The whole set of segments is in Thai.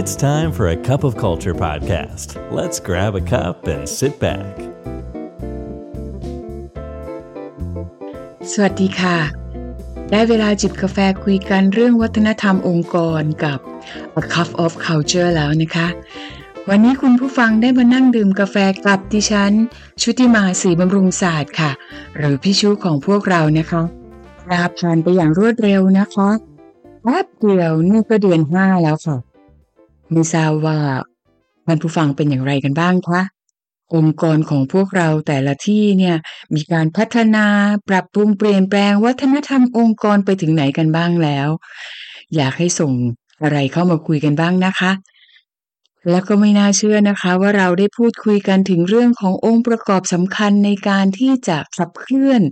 It's time for a cup of culture podcast. Let's grab a cup and sit back. สวัสดีค่ะ ได้เวลาจิบกาแฟคุยกันเรื่องวัฒนธรรมองค์กรกับ A Cup of Culture แล้วนะคะ วันนี้คุณผู้ฟังได้มานั่งดื่มกาแฟกับดิฉัน ชุติมาศีบำรุงศาสตร์ค่ะ หรือพี่ชูของพวกเรานะคะลาผ่านไปอย่างรวดเร็วนะคะแป๊บเดียวนี่ก็เดือนห้าแล้วค่ะ ไม่ทราบว่าท่านผู้ฟังเป็นอย่างไรกันบ้างคะองค์กรของพวกเราแต่ละที่เนี่ยมีการพัฒนาปรับปรุงเปลี่ยนแปลงวัฒนธรรมองค์กรไปถึงไหนกันบ้างแล้ว อยากให้ส่งอะไรเข้ามาคุยกันบ้างนะคะ แล้วก็ไม่น่าเชื่อนะคะ ว่าเราได้พูดคุยกันถึงเรื่องขององค์ประกอบสำคัญในการที่จะขับเคลื่อน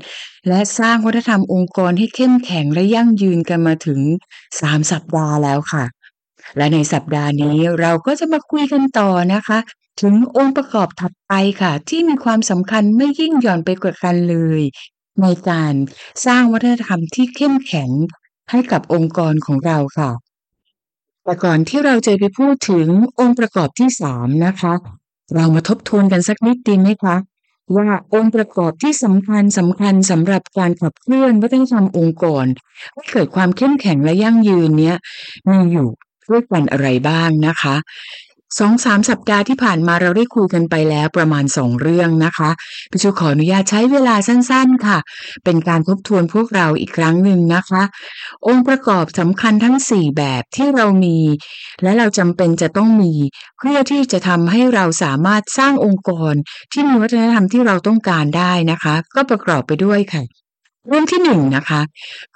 และสร้างวัฒนธรรมองค์กรให้เข้มแข็งและยั่งยืนกันมาถึงสามสัปดาห์แล้วค่ะ และในสัปดาห์นี้เราก็จะมาคุยกันต่อนะคะ ถึงองค์ประกอบถัดไปค่ะ ที่มีความสำคัญไม่ยิ่งหย่อนไปกว่ากันเลย ในการสร้างวัฒนธรรมที่เข้มแข็งให้กับองค์กรของเราค่ะ แต่ก่อนที่เราจะไปพูดถึงองค์ประกอบที่สามนะคะ เรามาทบทวนกันสักนิดดีไหมคะว่าองค์ประกอบที่สำคัญสำคัญสำหรับการขับเคลื่อนวัฒนธรรมองค์กรให้เกิดความเข้มแข็งและยั่งยืนเนี้ยมีอยู่ ด้วยกันอะไรบ้างนะคะสองสามสัปดาห์ที่ผ่านมาเราได้คุยกันไปแล้วประมาณสองเรื่องนะคะพิชูขออนุญาตใช้เวลาสั้นๆค่ะ เป็นการทบทวนพวกเราอีกครั้งหนึ่งนะคะ องค์ประกอบสำคัญทั้งสี่แบบที่เรามี และเราจำเป็นจะต้องมี เพื่อที่จะทำให้เราสามารถสร้างองค์กรที่มีวัฒนธรรมที่เราต้องการได้นะคะ ก็ประกอบไปด้วยค่ะ เรื่องที่หนึ่งนะคะ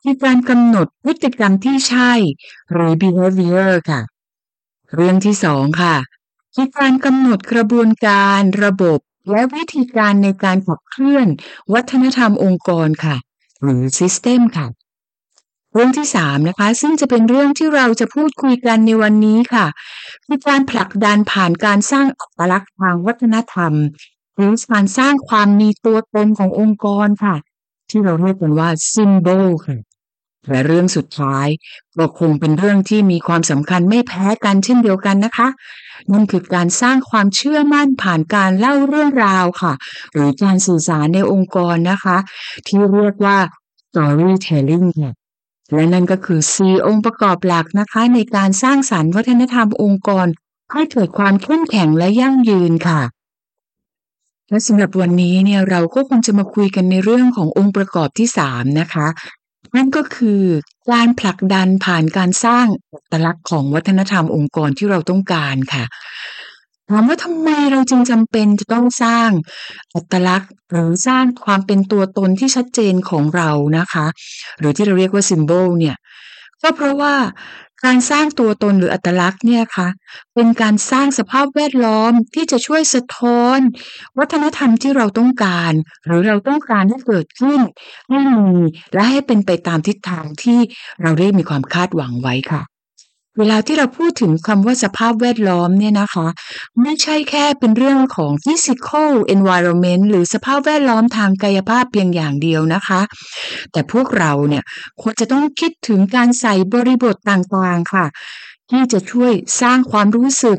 คือการกำหนดพฤติกรรมที่ใช่ หรือ behavior ค่ะ เรื่องที่สองค่ะคือการกำหนดกระบวนการระบบและวิธีการในการขับเคลื่อน วัฒนธรรมองค์กรค่ะ หรือ system ค่ะ เรื่องที่สามนะคะ ซึ่งจะเป็นเรื่องที่เราจะพูดคุยกันในวันนี้ค่ะคือการผลักดันผ่านการสร้างอัตลักษณ์ทางวัฒนธรรมหรือการสร้างความมีตัวตนขององค์กรค่ะ ที่เราเรียกกันว่า symbol ค่ะและเรื่องสุดท้ายก็คงเป็นเรื่องที่มีความสำคัญไม่แพ้กันเช่นเดียวกันนะคะนั่นคือการสร้างความเชื่อมั่นผ่านการเล่าเรื่องราวค่ะ หรือการสื่อสารในองค์กรนะคะ ที่เรียกว่า storytelling ค่ะและนั่นก็คือ4องค์ประกอบหลักนะคะ ในการสร้างสรรค์วัฒนธรรมองค์กร ให้เกิดความเข้มแข็งและยั่งยืนค่ะ และสำหรับวันนี้เนี่ยเราก็คงจะมาคุยกันในเรื่องขององค์ประกอบที่3นะคะ นั่นก็คือการผลักดันผ่านการสร้างอัตลักษณ์ของวัฒนธรรมองค์กรที่เราต้องการค่ะถามว่าทำไมเราจึงจำเป็นจะต้องสร้างอัตลักษณ์ หรือสร้างความเป็นตัวตนที่ชัดเจนของเรานะคะ หรือที่เราเรียกว่า symbol เนี่ยก็เพราะว่า การสร้างตัวตนหรืออัตลักษณ์เนี่ยค่ะเป็นการสร้างสภาพแวดล้อมที่จะช่วยสะท้อน วัฒนธรรมที่เราต้องการ หรือเราต้องการให้เกิดขึ้นให้มีและให้เป็นไปตามทิศทางที่เราได้มีความคาดหวังไว้ค่ะ เวลาที่เราพูดถึงคำว่าสภาพแวดล้อมเนี่ยนะคะ ไม่ใช่แค่เป็นเรื่องของ physical environment หรือสภาพแวดล้อมทางกายภาพเพียงอย่างเดียวนะคะ แต่พวกเราเนี่ยควรจะต้องคิดถึงการใส่บริบทต่างๆค่ะ ที่จะช่วยสร้างความรู้สึก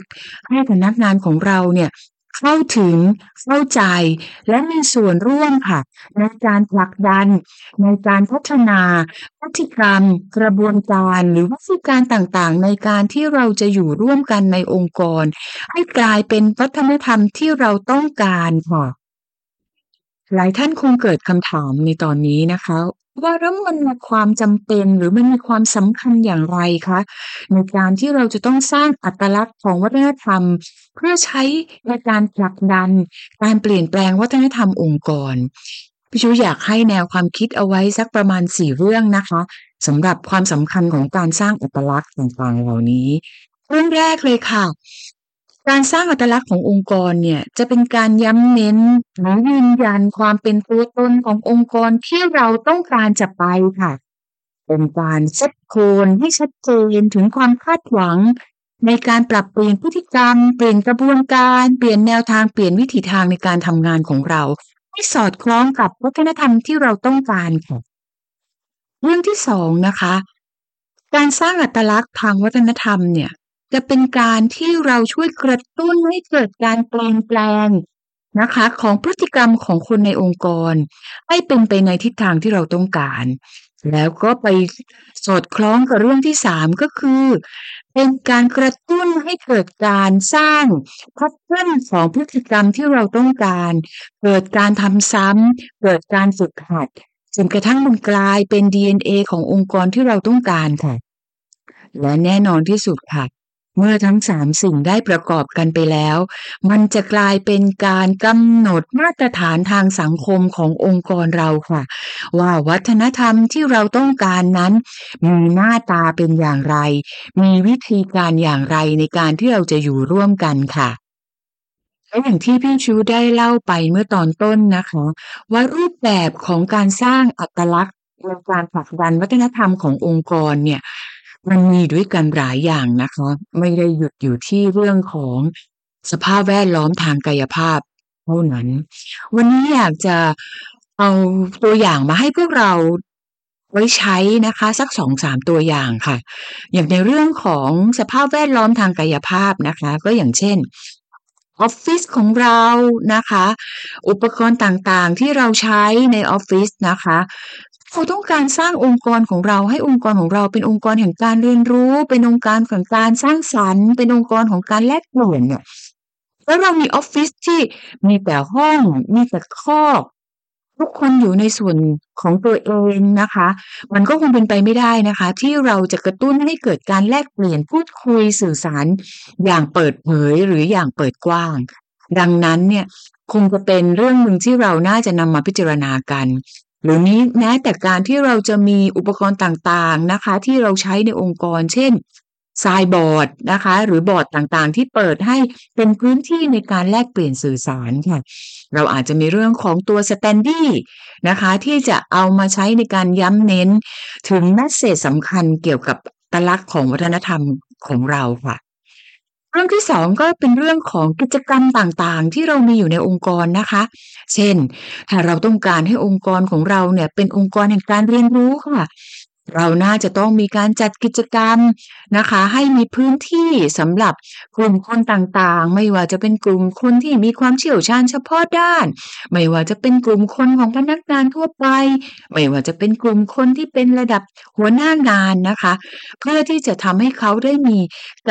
ให้พนักงานของเราเนี่ย เข้าถึง เข้าใจ และมีส่วนร่วมค่ะ ในการผลักดัน ในการพัฒนาพฤติกรรม กระบวนการ หรือวิธีการต่างๆ ในการที่เราจะอยู่ร่วมกันในองค์กร ให้กลายเป็นวัฒนธรรมที่เราต้องการค่ะ หลายท่านคงเกิดคำถามในตอนนี้นะคะ ว่าแล้วมันมีความจำเป็นหรือมันมีความสำคัญอย่างไรคะ ในการที่เราจะต้องสร้างอัตลักษณ์ของวัฒนธรรม เพื่อใช้ในการผลักดัน การเปลี่ยนแปลงวัฒนธรรมองค์กรพี่ชูอยากให้แนวความคิดเอาไว้สักประมาณสี่เรื่องนะคะสำหรับความสำคัญของการสร้างอัตลักษณ์ต่างๆเหล่านี้ เรื่องแรกเลยค่ะ การสร้างอัตลักษณ์ขององค์กรเนี่ยจะเป็นการย้ำเน้นหรือยืนยันความเป็นตัวตนขององค์กรที่เราต้องการจะไปค่ะ เป็นการเซตโคนให้ชัดเจนถึงความคาดหวัง ในการปรับเปลี่ยนพฤติกรรม เปลี่ยนกระบวนการ เปลี่ยนแนวทางเปลี่ยนวิถีทางในการทำงานของเรา ให้สอดคล้องกับวัฒนธรรมที่เราต้องการค่ะเรื่องที่สองนะคะ การสร้างอัตลักษณ์ทางวัฒนธรรมเนี่ย จะเป็นการที่เราช่วยกระตุ้นให้เกิดการเปลี่ยนแปลงนะคะ ของพฤติกรรมของคนในองค์กร ให้เป็นไปในทิศทางที่เราต้องการ แล้วก็ไปสอดคล้องกับเรื่องที่สามก็คือ เป็นการกระตุ้นให้เกิดการสร้างพัฒนของพฤติกรรมที่เราต้องการ เกิดการทำซ้ำเกิดการฝึกหัดจนกระทั่งมันกลายเป็น DNA ขององค์กรที่เราต้องการค่ะ และแน่นอนที่สุดค่ะ เมื่อทั้งสามสิ่งได้ประกอบกันไปแล้ว มันจะกลายเป็นการกำหนดมาตรฐานทางสังคมขององค์กรเราค่ะ ว่าวัฒนธรรมที่เราต้องการนั้น มีหน้าตาเป็นอย่างไร มีวิธีการอย่างไรในการที่เราจะอยู่ร่วมกันค่ะและอย่างที่พี่ชูได้เล่าไปเมื่อตอนต้นนะคะ ว่ารูปแบบของการสร้างอัตลักษณ์ในการผลักดันวัฒนธรรมขององค์กรเนี่ย มันมีด้วยกันหลายอย่างนะคะ ไม่ได้หยุดอยู่ที่เรื่องของสภาพแวดล้อมทางกายภาพเท่านั้น วันนี้อยากจะเอาตัวอย่างมาให้พวกเราไว้ใช้นะคะ สักสองสามตัวอย่างค่ะ อย่างในเรื่องของสภาพแวดล้อมทางกายภาพนะคะ ก็อย่างเช่นออฟฟิศของเรานะคะ อุปกรณ์ต่างๆที่เราใช้ในออฟฟิศนะคะ เราต้องการสร้างองค์กรของเราให้องค์กรของเราเป็นองค์กรแห่งการเรียนรู้ เป็นองค์กรของการสร้างสรรค์ เป็นองค์กรของการแลกเปลี่ยนเนี่ยแล้วเรามีออฟฟิศที่มีแต่ห้อง มีแต่คอกทุกคนอยู่ในส่วนของตัวเองนะคะ มันก็คงเป็นไปไม่ได้นะคะ ที่เราจะกระตุ้นให้เกิดการแลกเปลี่ยนพูดคุยสื่อสารอย่างเปิดเผยหรืออย่างเปิดกว้าง ดังนั้นเนี่ยคงจะเป็นเรื่องหนึ่งที่เราน่าจะนำมาพิจารณากัน หรือนี้แม้แต่การที่เราจะมีอุปกรณ์ต่างๆนะคะ ที่เราใช้ในองค์กร เช่น sign board นะคะ หรือบอร์ดต่างๆ ที่เปิดให้เป็นพื้นที่ในการแลกเปลี่ยนสื่อสารค่ะ เราอาจจะมีเรื่องของตัว standee นะคะ ที่จะเอามาใช้ในการย้ำเน้น ถึง message สำคัญเกี่ยวกับตลักษณ์ของวัฒนธรรมของเราค่ะ เรื่องที่สองก็เป็นเรื่องของกิจกรรมต่างๆ ที่เรามีอยู่ในองค์กรนะคะ เช่น ถ้าเราต้องการให้องค์กรของเราเนี่ยเป็นองค์กรแห่งการเรียนรู้ค่ะ เราน่าจะต้องมีการจัดกิจกรรมนะคะ ให้มีพื้นที่สำหรับกลุ่มคนต่างๆ ไม่ว่าจะเป็นกลุ่มคนที่มีความเชี่ยวชาญเฉพาะด้าน ไม่ว่าจะเป็นกลุ่มคนของพนักงานทั่วไป ไม่ว่าจะเป็นกลุ่มคนที่เป็นระดับหัวหน้างานนะคะ เพื่อที่จะทำให้เขาได้มี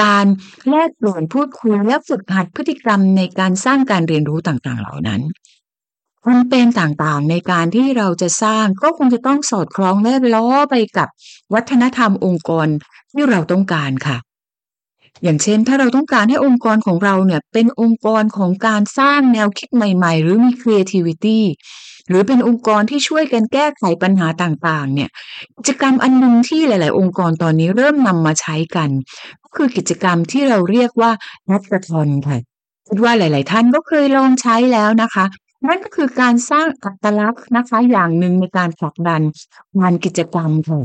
การแลกเปลี่ยนพูดคุยและฝึกหัดพฤติกรรมในการสร้างการเรียนรู้ต่างๆ เหล่านั้น แคมเปญต่างๆ ในการที่เราจะสร้างก็คงจะต้องสอดคล้องและล้อไปกับวัฒนธรรมองค์กรที่เราต้องการค่ะ อย่างเช่น ถ้าเราต้องการให้องค์กรของเราเนี่ยเป็นองค์กรของการสร้างแนวคิดใหม่ๆ หรือมี creativity หรือเป็นองค์กรที่ช่วยกันแก้ไขปัญหาต่างๆ เนี่ย กิจกรรมอันหนึ่งที่หลาย ๆ องค์กรตอนนี้เริ่มนำมาใช้กัน ก็คือกิจกรรมที่เราเรียกว่านัตทอนค่ะคิดว่าหลาย ๆ ท่านก็เคยลองใช้แล้วนะคะ นั่นก็คือการสร้างอัตลักษณ์นะคะอย่างหนึ่งในการผลักดันงานกิจกรรมค่ะ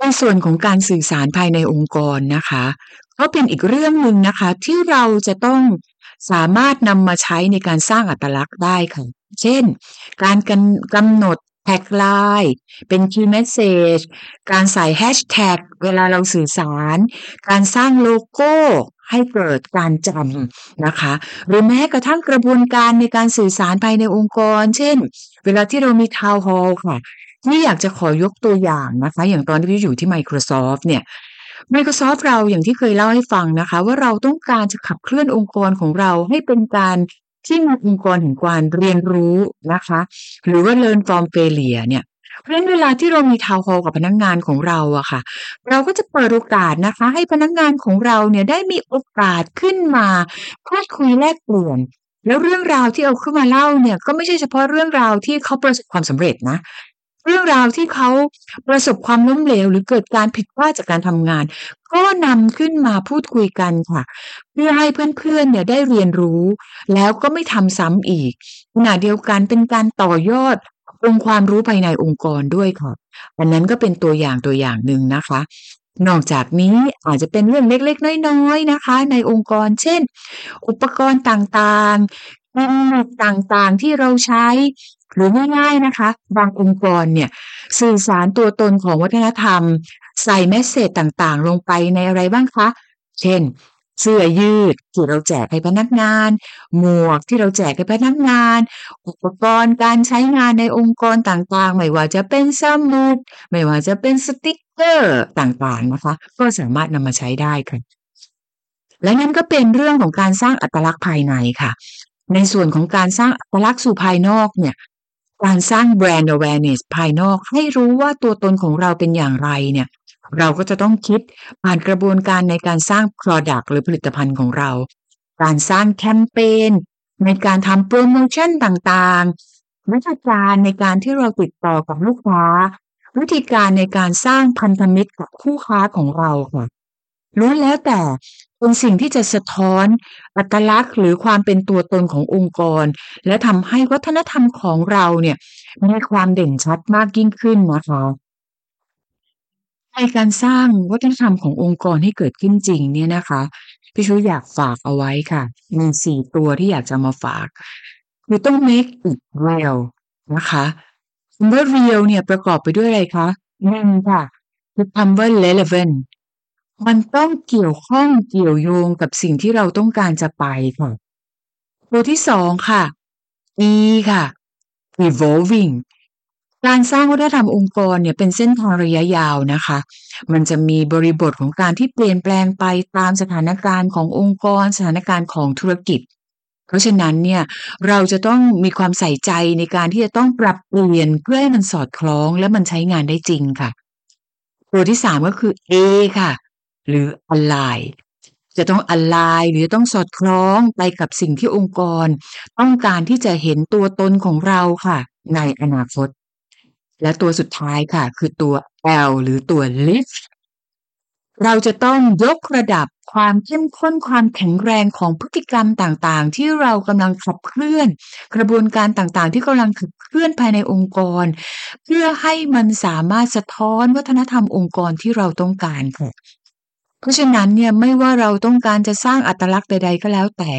ในส่วนของการสื่อสารภายในองค์กรนะคะ ก็เป็นอีกเรื่องหนึ่งนะคะ ที่เราจะต้องสามารถนำมาใช้ในการสร้างอัตลักษณ์ได้ค่ะ เช่น การกันกำหนด tagline เป็น key message การใส่แฮชแท็กเวลาเราสื่อสาร การสร้างโลโก้ให้เกิดการจำนะคะ หรือแม้กระทั่งกระบวนการในการสื่อสารภายในองค์กร เช่น เวลาที่เรามี town hall ค่ะที่อยากจะขอยกตัวอย่างนะคะ อย่างตอนที่พี่อยู่ที่ Microsoft เนี่ย Microsoft เราอย่างที่เคยเล่าให้ฟังนะคะ ว่าเราต้องการจะขับเคลื่อนองค์กรของเราให้เป็นการ ที่มีองค์กรแห่งการเรียนรู้นะคะ หรือว่า learn from failure เนี่ยเพราะฉะนั้นเวลาที่เรามีทาวน์ฮอลกับพนักงานของเราอะค่ะ เราก็จะเปิดโอกาสนะคะ ให้พนักงานของเราเนี่ยได้มีโอกาสขึ้นมาพูดคุยแลกเปลี่ยนแล้วเรื่องราวที่เอาขึ้นมาเล่าเนี่ยก็ไม่ใช่เฉพาะเรื่องราวที่เขาประสบความสำเร็จนะ เรื่องราวที่เขาประสบความล้มเหลว หรือเกิดการผิดพลาดจากการทำงาน ก็นำขึ้นมาพูดคุยกันค่ะ เพื่อให้เพื่อนๆเนี่ยได้เรียนรู้ แล้วก็ไม่ทำซ้ำอีกขณะเดียวกันเป็นการต่อยอดองค์ความรู้ภายในองค์กรด้วยค่ะอันนั้นก็เป็นตัวอย่างตัวอย่างหนึ่งนะคะ นอกจากนี้อาจจะเป็นเรื่องเล็กๆ น้อยๆนะคะ ในองค์กร เช่น อุปกรณ์ต่าง ๆกิมมิคต่างๆที่เราใช้ หรือง่ายๆนะคะ บางองค์กรเนี่ยสื่อสารตัวตนของวัฒนธรรม ใส่ message ต่างๆ ลงไปในอะไรบ้างคะ เช่น เสื้อยืดที่เราแจกให้พนักงาน หมวกที่เราแจกให้พนักงาน อุปกรณ์การใช้งานในองค์กรต่างๆ ไม่ว่าจะเป็นสมุดไม่ว่าจะเป็นสติกเกอร์ต่างๆนะคะ ก็สามารถนำมาใช้ได้ค่ะและนั่นก็เป็นเรื่องของการสร้างอัตลักษณ์ภายในค่ะ ในส่วนของการสร้างอัตลักษณ์สู่ภายนอกเนี่ย การสร้างแบรนด์ awareness ภายนอก ให้รู้ว่าตัวตนของเราเป็นอย่างไรเนี่ย เราก็จะต้องคิดผ่านกระบวนการในการสร้าง product หรือผลิตภัณฑ์ของเรา การสร้างแคมเปญในการทำโปรโมชั่นต่างๆ วิธีการในการที่เราติดต่อกับลูกค้า วิธีการในการสร้างพันธมิตรกับคู่ค้าของเราค่ะล้วนแล้วแต่ เป็นสิ่งที่จะสะท้อน อัตลักษณ์หรือความเป็นตัวตนขององค์กร และทำให้วัฒนธรรมของเราเนี่ยมีความเด่นชัดมากยิ่งขึ้นนะคะในการสร้างวัฒนธรรมขององค์กรให้เกิดขึ้นจริงเนี่ยนะคะพี่ชูอยากฝากเอาไว้ค่ะ มีสี่ตัวที่อยากจะมาฝากคือต้อง make it real นะคะคำว่า real เนี่ยประกอบไปด้วยอะไรคะหนึ่งค่ะคือคำว่า relevant มันต้องเกี่ยวข้องเกี่ยวโยงกับสิ่งที่เราต้องการจะไปค่ะตัวที่สองค่ะ E ค่ะ evolving การสร้างวัฒนธรรมองค์กรเนี่ยเป็นเส้นทางระยะยาวนะคะ มันจะมีบริบทของการที่เปลี่ยนแปลงไปตามสถานการณ์ขององค์กร สถานการณ์ของธุรกิจ เพราะฉะนั้นเนี่ยเราจะต้องมีความใส่ใจในการที่จะต้องปรับเปลี่ยนเพื่อให้มันสอดคล้องและมันใช้งานได้จริงค่ะ ตัวที่สามก็คือ A ค่ะ หรือ align จะต้อง align หรือต้องสอดคล้องไปกับสิ่งที่องค์กร ต้องการที่จะเห็นตัวตนของเราค่ะ ในอนาคต และตัวสุดท้ายค่ะ คือตัว L หรือตัว lift เราจะต้องยกระดับความเข้มข้นความแข็งแรงของพฤติกรรมต่างๆ ที่เรากำลังขับเคลื่อน กระบวนการต่างๆ ที่กำลังขับเคลื่อนภายในองค์กร เพื่อให้มันสามารถสะท้อนวัฒนธรรมองค์กรที่เราต้องการค่ะ เพราะฉะนั้นเนี่ยไม่ว่าเราต้องการจะสร้างอัตลักษณ์ใด ๆ ก็แล้วแต่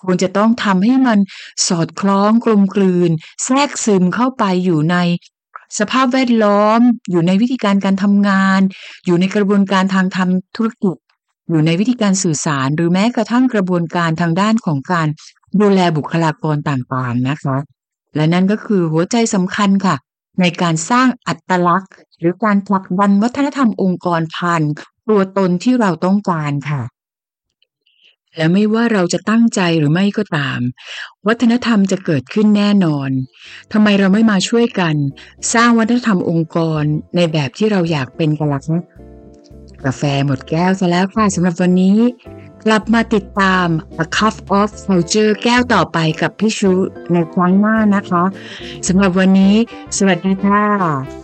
ควรจะต้องทำให้มันสอดคล้องกลมกลืน แทรกซึมเข้าไปอยู่ในสภาพแวดล้อม อยู่ในวิธีการการทำงาน อยู่ในกระบวนการทางทำธุรกิจ อยู่ในวิธีการสื่อสาร หรือแม้กระทั่งกระบวนการทางด้านของการดูแลบุคลากรต่างๆนะคะ และนั่นก็คือหัวใจสำคัญค่ะ ในการสร้างอัตลักษณ์ หรือการผลักดันวัฒนธรรมองค์กรผ่าน ตัวตนที่เราต้องการค่ะ และไม่ว่าเราจะตั้งใจหรือไม่ก็ตาม วัฒนธรรมจะเกิดขึ้นแน่นอนทำไมเราไม่มาช่วยกัน สร้างวัฒนธรรมองค์กรในแบบที่เราอยากเป็นกันล่ะคะกาแฟหมดแก้วซะแล้วค่ะสำหรับวันนี้ กลับมาติดตาม A Cup of Culture แก้วต่อไปกับพี่ชูในครั้งหน้านะคะสำหรับวันนี้ สวัสดีค่ะ